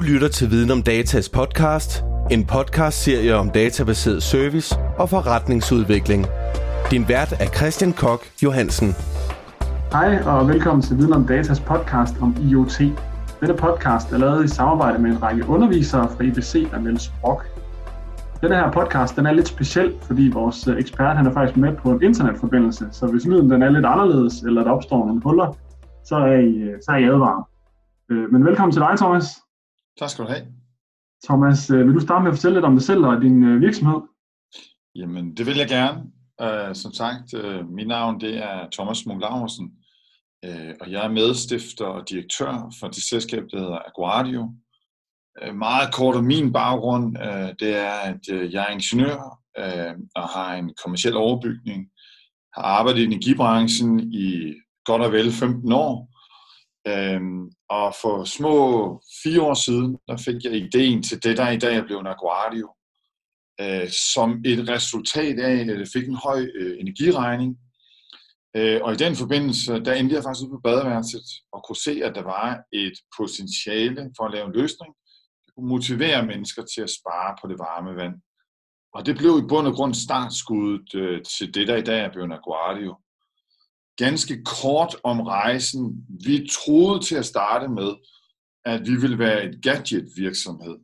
Du lytter til Viden om Datas podcast, en podcast-serie om databaseret service og forretningsudvikling. Din vært er Christian Kok Johansen. Hej og velkommen til Viden om Datas podcast om IoT. Denne podcast er lavet i samarbejde med en række undervisere fra IBC og Niels Brock. Denne her podcast den er lidt speciel, fordi vores øh, ekspert han er faktisk med på en internetforbindelse, så hvis lyden den er lidt anderledes, eller der opstår nogle huller, så er I, øh, så er I advaret. Øh, men velkommen til dig, Thomas. Tak skal du have. Thomas, øh, vil du starte med at fortælle lidt om dig selv og din øh, virksomhed? Jamen, det vil jeg gerne. Uh, som sagt, uh, mit navn det er Thomas Munk Laversen, uh, og jeg er medstifter og direktør for det selskab, der hedder Aguardio. Uh, meget kort om min baggrund, uh, det er, at uh, jeg er ingeniør uh, og har en kommersiel overbygning. Har arbejdet i energibranchen i godt og vel 15 år, Øhm, og for små fire år siden, der fik jeg ideen til det, der i dag er blevet Aguario, øh, som et resultat af, at jeg fik en høj øh, energiregning. Øh, og i den forbindelse, der endte jeg faktisk ud på badeværelset og kunne se, at der var et potentiale for at lave en løsning, der kunne motivere mennesker til at spare på det varme vand. Og det blev i bund og grund startskuddet øh, til det, der i dag er blevet Aguario ganske kort om rejsen. Vi troede til at starte med, at vi ville være et gadget-virksomhed.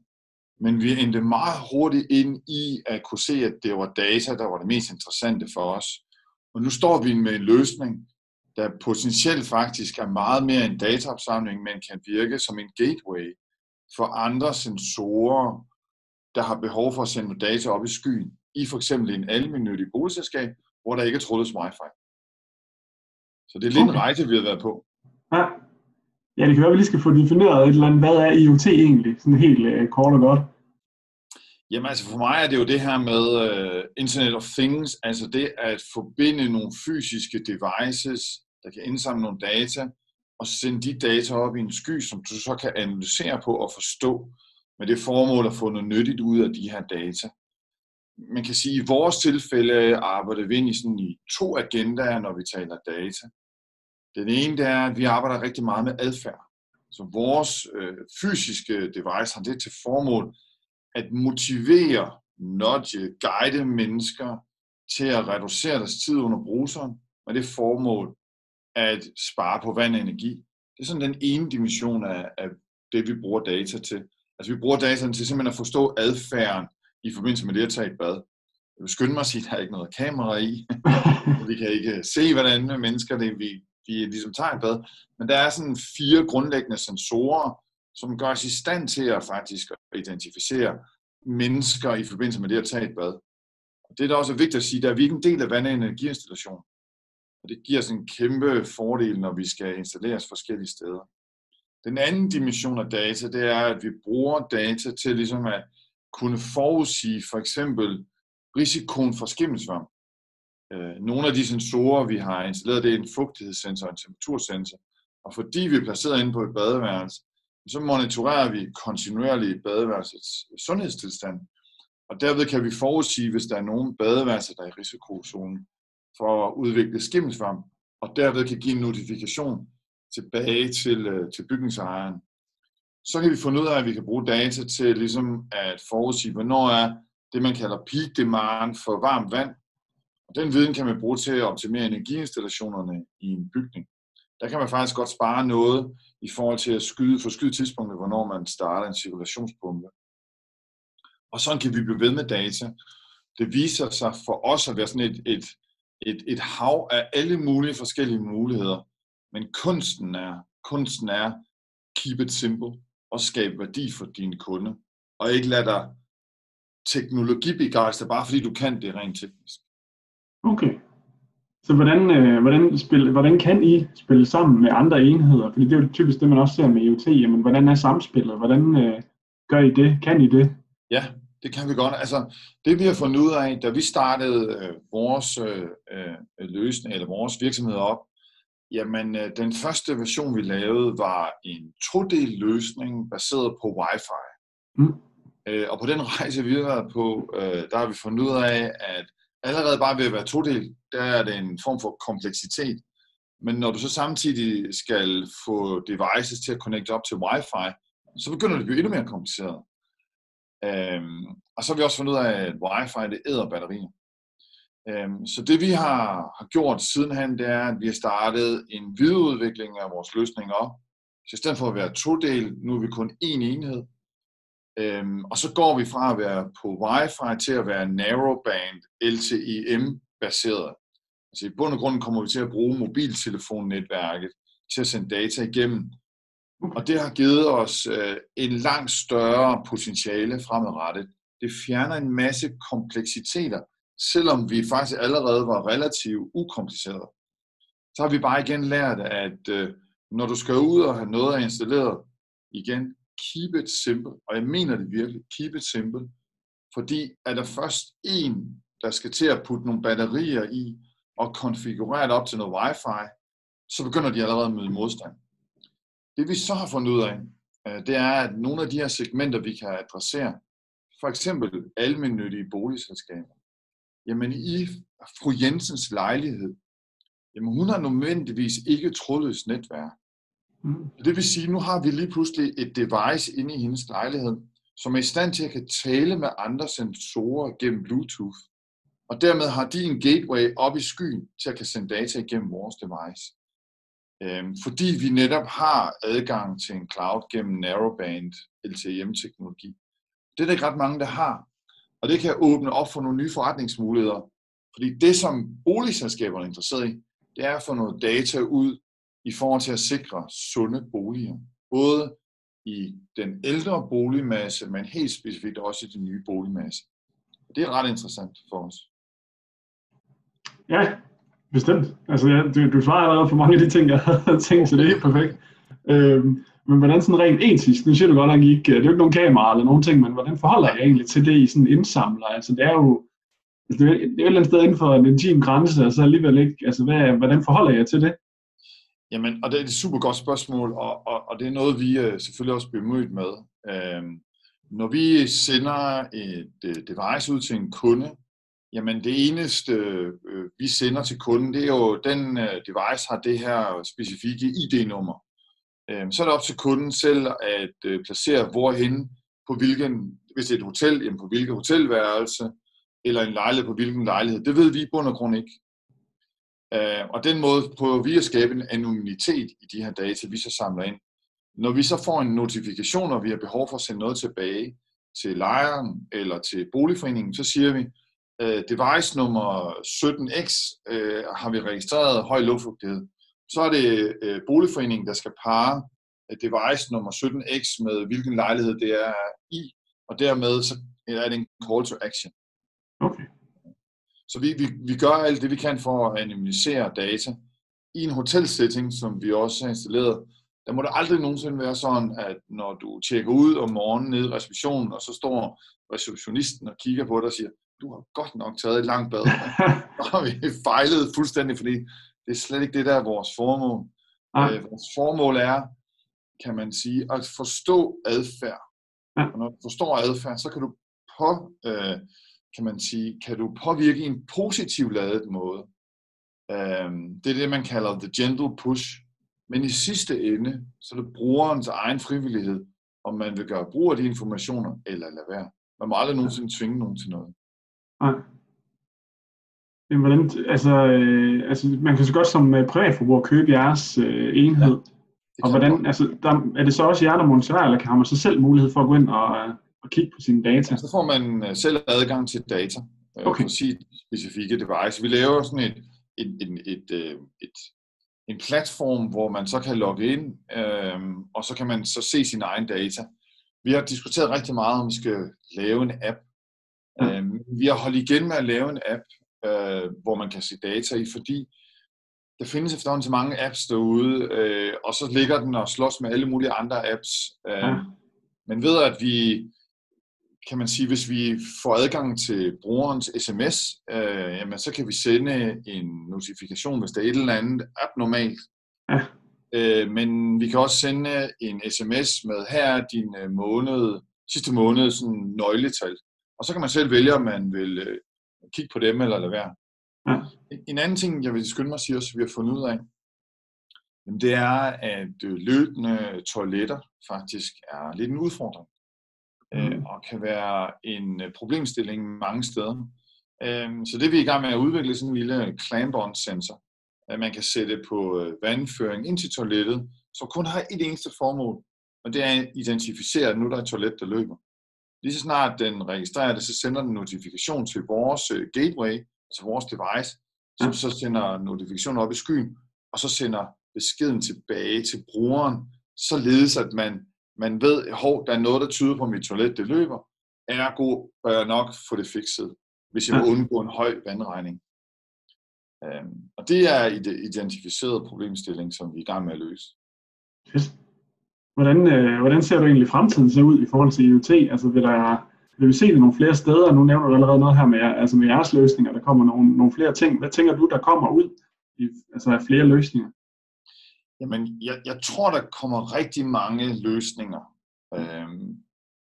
Men vi endte meget hurtigt ind i at kunne se, at det var data, der var det mest interessante for os. Og nu står vi med en løsning, der potentielt faktisk er meget mere en dataopsamling, men kan virke som en gateway for andre sensorer, der har behov for at sende data op i skyen, i for eksempel en almindelig boligselskab, hvor der ikke er trådløs wifi. Så det er lidt okay. en rejse, vi har været på. Ja. ja, det kan være, at vi lige skal få defineret et eller andet. Hvad er IoT egentlig? Sådan helt uh, kort og godt. Jamen altså for mig er det jo det her med uh, Internet of Things, altså det at forbinde nogle fysiske devices, der kan indsamle nogle data, og sende de data op i en sky, som du så kan analysere på og forstå, med det formål at få noget nyttigt ud af de her data. Man kan sige, at i vores tilfælde arbejder vi ind i, sådan i to agendaer, når vi taler data. Den ene det er, at vi arbejder rigtig meget med adfærd. Så vores øh, fysiske device har det til formål at motivere, nudge, guide mennesker til at reducere deres tid under bruseren, med det formål at spare på vand og energi. Det er sådan den ene dimension af, af det, vi bruger data til. Altså vi bruger data til simpelthen at forstå adfærden i forbindelse med det at tage et bad. Skynde mig at sige, at der er ikke noget kamera i. vi kan ikke se, hvordan mennesker det, vi, de ligesom tager et bad. Men der er sådan fire grundlæggende sensorer, som gør os i stand til at faktisk identificere mennesker i forbindelse med det at tage et bad. Og det, der også er vigtigt at sige, der er vi ikke en del af vand- og energiinstallation. Og det giver sådan en kæmpe fordel, når vi skal installeres forskellige steder. Den anden dimension af data, det er, at vi bruger data til ligesom at kunne forudsige for eksempel risikoen for skimmelsvamp. Øh, nogle af de sensorer, vi har installeret, det er en fugtighedssensor og en temperatursensor. Og fordi vi er placeret inde på et badeværelse, så monitorerer vi kontinuerligt badeværelsets sundhedstilstand. Og derved kan vi forudsige, hvis der er nogen badeværelser, der er i risikozonen for at udvikle skimmelsvamp, og derved kan give en notifikation tilbage til, øh, til bygningsejeren. Så kan vi finde ud af, at vi kan bruge data til ligesom at forudsige, hvornår er det, man kalder peak demand for varmt vand, og den viden kan man bruge til at optimere energiinstallationerne i en bygning. Der kan man faktisk godt spare noget i forhold til at skyde, forskyde tidspunktet, hvornår man starter en cirkulationspumpe. Og sådan kan vi blive ved med data. Det viser sig for os at være sådan et, et, et, et hav af alle mulige forskellige muligheder. Men kunsten er, kunsten er keep it simple og skabe værdi for dine kunder. Og ikke lade dig teknologibegejstre, bare fordi du kan det rent teknisk. Okay. Så hvordan, øh, hvordan, spil, hvordan kan I spille sammen med andre enheder? Fordi det er jo typisk det, man også ser med IoT. Jamen, hvordan er samspillet? Hvordan øh, gør I det? Kan I det? Ja, det kan vi godt. Altså, det vi har fundet ud af, da vi startede øh, vores øh, øh, løsning, eller vores virksomhed op, jamen øh, den første version, vi lavede, var en todel løsning baseret på Wi-Fi. Mm. Øh, og på den rejse, vi har været på, øh, der har vi fundet ud af, at allerede bare ved at være todel, der er det en form for kompleksitet. Men når du så samtidig skal få devices til at connecte op til wifi, så begynder det at blive endnu mere kompliceret. Øhm, og så har vi også fundet ud af, at wifi det æder batterier. Øhm, så det vi har, har gjort sidenhen, det er, at vi har startet en videreudvikling af vores løsninger. Så i stedet for at være to del, nu er vi kun én enhed. Øhm, og så går vi fra at være på wifi til at være narrowband LTE-M-baseret. Altså i bund og grund kommer vi til at bruge mobiltelefonnetværket til at sende data igennem. Og det har givet os øh, en langt større potentiale fremadrettet. Det fjerner en masse kompleksiteter, selvom vi faktisk allerede var relativt ukomplicerede. Så har vi bare igen lært, at øh, når du skal ud og have noget installeret, igen, keep it simple. Og jeg mener det virkelig, keep it simple. Fordi er der først en, der skal til at putte nogle batterier i og konfigurere det op til noget wifi, så begynder de allerede med modstand. Det vi så har fundet ud af, øh, det er, at nogle af de her segmenter, vi kan adressere, for eksempel almindelige boligselskaber, jamen i fru Jensens lejlighed, jamen hun har nødvendigvis ikke trådløst netværk. Mm. Det vil sige, nu har vi lige pludselig et device inde i hendes lejlighed, som er i stand til at kan tale med andre sensorer gennem Bluetooth. Og dermed har de en gateway op i skyen til at kan sende data igennem vores device. Øhm, fordi vi netop har adgang til en cloud gennem narrowband LTE-teknologi. Det er der ikke ret mange, der har. Og det kan åbne op for nogle nye forretningsmuligheder. Fordi det, som boligselskaberne er interesseret i, det er at få noget data ud i forhold til at sikre sunde boliger. Både i den ældre boligmasse, men helt specifikt også i den nye boligmasse. Det er ret interessant for os. Ja, bestemt. Altså, ja, du, du svarer allerede på mange af de ting, jeg havde tænkt, så det er helt perfekt. Øhm, men hvordan sådan rent etisk, nu siger du godt nok ikke, øh, det er jo ikke nogen kamera eller nogen ting, men hvordan forholder jeg egentlig til det i sådan indsamler? Altså det er jo, altså, det er, det er jo et eller andet sted inden for en intim grænse, og så alligevel ikke, altså hvad, hvordan forholder jeg til det? Jamen, og det er et super godt spørgsmål, og, og, og det er noget, vi uh, selvfølgelig også bliver mødt med. Øhm, når vi sender et øh, device ud til en kunde, jamen det eneste, vi sender til kunden, det er jo, den device har det her specifikke ID-nummer. Øh, så er det op til kunden selv at uh, placere hvorhen, på hvilken, hvis det er et hotel, jamen på hvilket hotelværelse, eller en lejlighed på hvilken lejlighed. Det ved vi i bund og grund ikke. Øh, og den måde prøver vi at skabe en anonymitet i de her data, vi så samler ind. Når vi så får en notifikation, og vi har behov for at sende noget tilbage til lejeren eller til boligforeningen, så siger vi, øh, device nummer 17X øh, har vi registreret høj luftfugtighed. Så er det øh, boligforeningen, der skal parre øh, device nummer 17X med hvilken lejlighed det er i, og dermed så er det en call to action. Okay. Så vi, vi, vi gør alt det, vi kan for at anonymisere data. I en hotelsetting, som vi også har installeret, der må det aldrig nogensinde være sådan, at når du tjekker ud om morgenen nede i receptionen, og så står receptionisten og kigger på dig og siger, du har godt nok taget et langt bad. og vi fejlede fuldstændig, fordi det er slet ikke det, der er vores formål. Ja. Øh, vores formål er, kan man sige, at forstå adfærd. Ja. Og når du forstår adfærd, så kan du på, øh, kan man sige, kan du påvirke i en positiv ladet måde. Øhm, det er det, man kalder the gentle push. Men i sidste ende, så er det brugerens egen frivillighed, om man vil gøre brug af de informationer, eller lade være. Man må aldrig nogensinde tvinge nogen til noget. Nej. Men hvordan, altså, øh, altså, man kan så godt som øh, privatforbruger købe jeres øh, enhed. Ja, og hvordan, altså, der, er det så også jer, der monitorerer, eller har man så selv mulighed for at gå ind og, øh, og kigge på sine data? Så får man øh, selv adgang til data øh, okay. på sit specifikke device. Vi laver sådan et, et, et, et, øh, et, et en platform, hvor man så kan logge ind, øh, og så kan man så se sine egne data. Vi har diskuteret rigtig meget, om vi skal lave en app. Ja. Øh, vi har holdt igen med at lave en app, øh, hvor man kan se data i, fordi der findes efterhånden så mange apps derude, øh, og så ligger den og slås med alle mulige andre apps. Øh, ja. Men ved at vi kan man sige, hvis vi får adgang til brugerens sms, øh, jamen, så kan vi sende en notifikation, hvis der er et eller andet abnormalt. Ja. Øh, men vi kan også sende en sms med, her er din øh, måned, sidste måned sådan nøgletal. Og så kan man selv vælge, om man vil øh, kigge på dem eller lade være. Ja. En anden ting, jeg vil skynde mig at sige også, vi har fundet ud af, Jamen, det er, at løbende toiletter faktisk er lidt en udfordring. Mm. og kan være en problemstilling mange steder. Så det vi er i gang med at udvikle sådan en lille clamp-on sensor, at man kan sætte på vandføring ind til toilettet, som kun har et eneste formål, og det er at identificere, at nu der er et toilet, der løber. Lige så snart den registrerer det, så sender den notifikation til vores gateway, altså vores device, som så sender notifikationen op i skyen, og så sender beskeden tilbage til brugeren, således at man, man ved, at der er noget, der tyder på, at mit toilet det løber. Ergo bør jeg nok få det fikset, hvis jeg vil undgå en høj vandregning. Øhm, og det er en identificeret problemstilling, som vi er i gang med at løse. Hvordan, øh, hvordan ser du egentlig fremtiden ser ud i forhold til IoT? Altså vil, der, vil vi se det nogle flere steder? Nu nævner du allerede noget her med, altså med jeres løsninger, der kommer nogle, nogle flere ting. Hvad tænker du, der kommer ud i, altså af flere løsninger? Jamen, jeg, jeg tror, der kommer rigtig mange løsninger øh,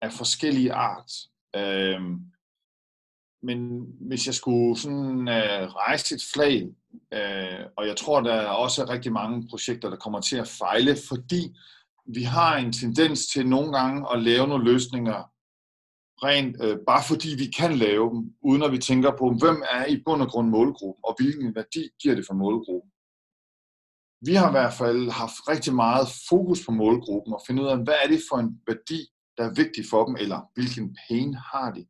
af forskellige art. Øh, men hvis jeg skulle sådan øh, rejse et flag, øh, og jeg tror, der er også rigtig mange projekter, der kommer til at fejle, fordi vi har en tendens til nogle gange at lave nogle løsninger, rent øh, bare fordi vi kan lave dem, uden at vi tænker på, hvem er i bund og grund målgruppen, og hvilken værdi giver det for målgruppen vi har i hvert fald haft rigtig meget fokus på målgruppen og finde ud af, hvad er det for en værdi, der er vigtig for dem, eller hvilken pain har de,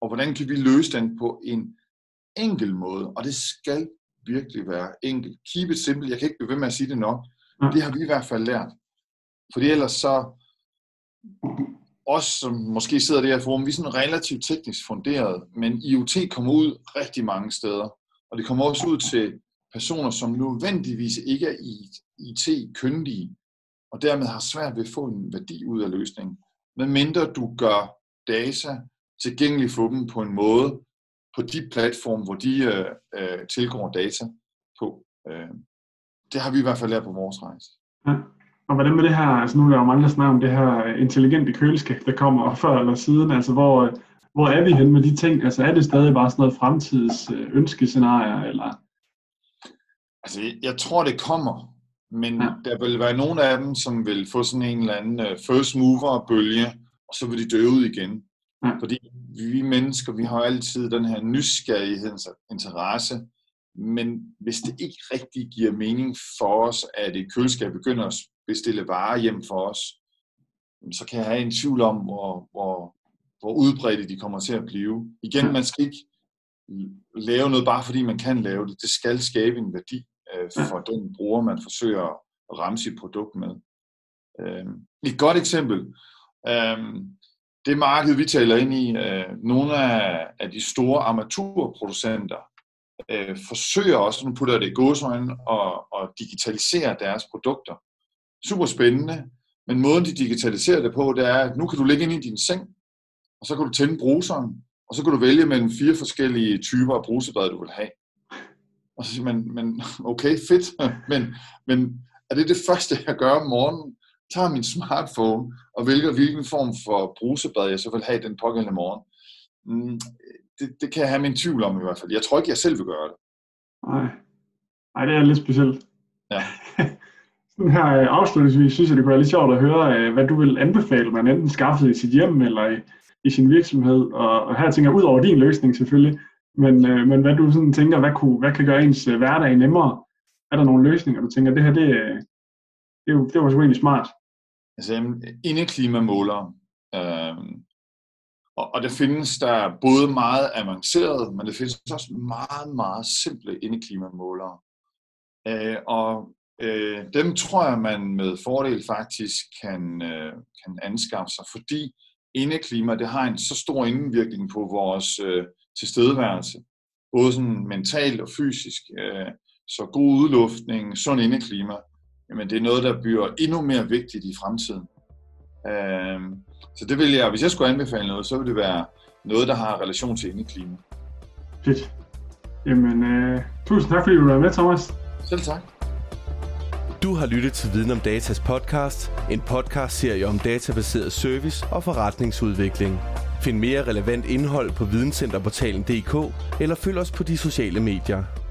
og hvordan kan vi løse den på en enkel måde, og det skal virkelig være enkelt. Keep it simple, jeg kan ikke blive ved med at sige det nok. Det har vi i hvert fald lært. Fordi ellers så, os som måske sidder der her forum, vi er sådan relativt teknisk funderet, men IoT kommer ud rigtig mange steder, og det kommer også ud til personer, som nødvendigvis ikke er IT-kyndige, og dermed har svært ved at få en værdi ud af løsningen. Men mindre du gør data tilgængelig for dem på en måde, på de platforme, hvor de øh, øh, tilgår data på. Øh, det har vi i hvert fald lært på vores rejse. Ja. Og hvordan med det her, altså nu er der jo mange, der snakker om det her intelligente køleskab, der kommer før eller siden, altså hvor, hvor er vi hen med de ting? Altså er det stadig bare sådan noget fremtids ønskescenarier, eller Altså, jeg tror, det kommer, men ja. der vil være nogle af dem, som vil få sådan en eller anden first mover-bølge, og så vil de dø ud igen. Ja. Fordi vi mennesker, vi har altid den her nysgerrighedens interesse, men hvis det ikke rigtig giver mening for os, at et køleskab begynder at bestille varer hjem for os, så kan jeg have en tvivl om, hvor, hvor, hvor udbredte de kommer til at blive. Igen, man skal ikke lave noget bare fordi man kan lave det. Det skal skabe en værdi øh, for den bruger, man forsøger at ramme sit produkt med. Øh, et godt eksempel. Øh, det marked, vi taler ind i, øh, nogle af, af de store armaturproducenter øh, forsøger også, nu putter det i godsøjne, at, at digitalisere deres produkter. Super spændende, men måden de digitaliserer det på, det er, at nu kan du ligge ind i din seng, og så kan du tænde bruseren, og så kan du vælge mellem fire forskellige typer af brusebad, du vil have. Og så siger man, men okay, fedt, men, men er det det første, jeg gør om morgenen? Tager min smartphone og vælger, hvilken form for brusebad jeg så vil have den pågældende morgen. Mm, det, det kan jeg have min tvivl om i hvert fald. Jeg tror ikke, jeg selv vil gøre det. Nej, Nej det er lidt specielt. Ja. Sådan her øh, afslutningsvis synes jeg, det kunne være lidt sjovt at høre, øh, hvad du vil anbefale, man enten skaffede i sit hjem eller i, i sin virksomhed. Og, og her tænker jeg ud over din løsning selvfølgelig, men, øh, men hvad du sådan tænker, hvad, kunne, hvad kan gøre ens hverdag nemmere? Er der nogle løsninger, du tænker, det her, det, øh, det, det, det var sgu egentlig smart? Altså, indeklimamåler, øh, og, og det findes der både meget avanceret, men det findes også meget, meget simple indeklimamålere. Øh, og øh, dem tror jeg, man med fordel faktisk kan, øh, kan anskaffe sig, fordi indeklima, det har en så stor indvirkning på vores øh, tilstedeværelse, både sådan mentalt og fysisk. Øh, så god udluftning, sund indeklima, jamen det er noget, der bliver endnu mere vigtigt i fremtiden. Øh, så det vil jeg, hvis jeg skulle anbefale noget, så vil det være noget, der har relation til indeklima. Fedt. Jamen, øh, tusind tak, fordi du var med, Thomas. Selv tak. Du har lyttet til Viden om Datas podcast, en podcast-serie om databaseret service og forretningsudvikling. Find mere relevant indhold på videncenterportalen.dk eller følg os på de sociale medier.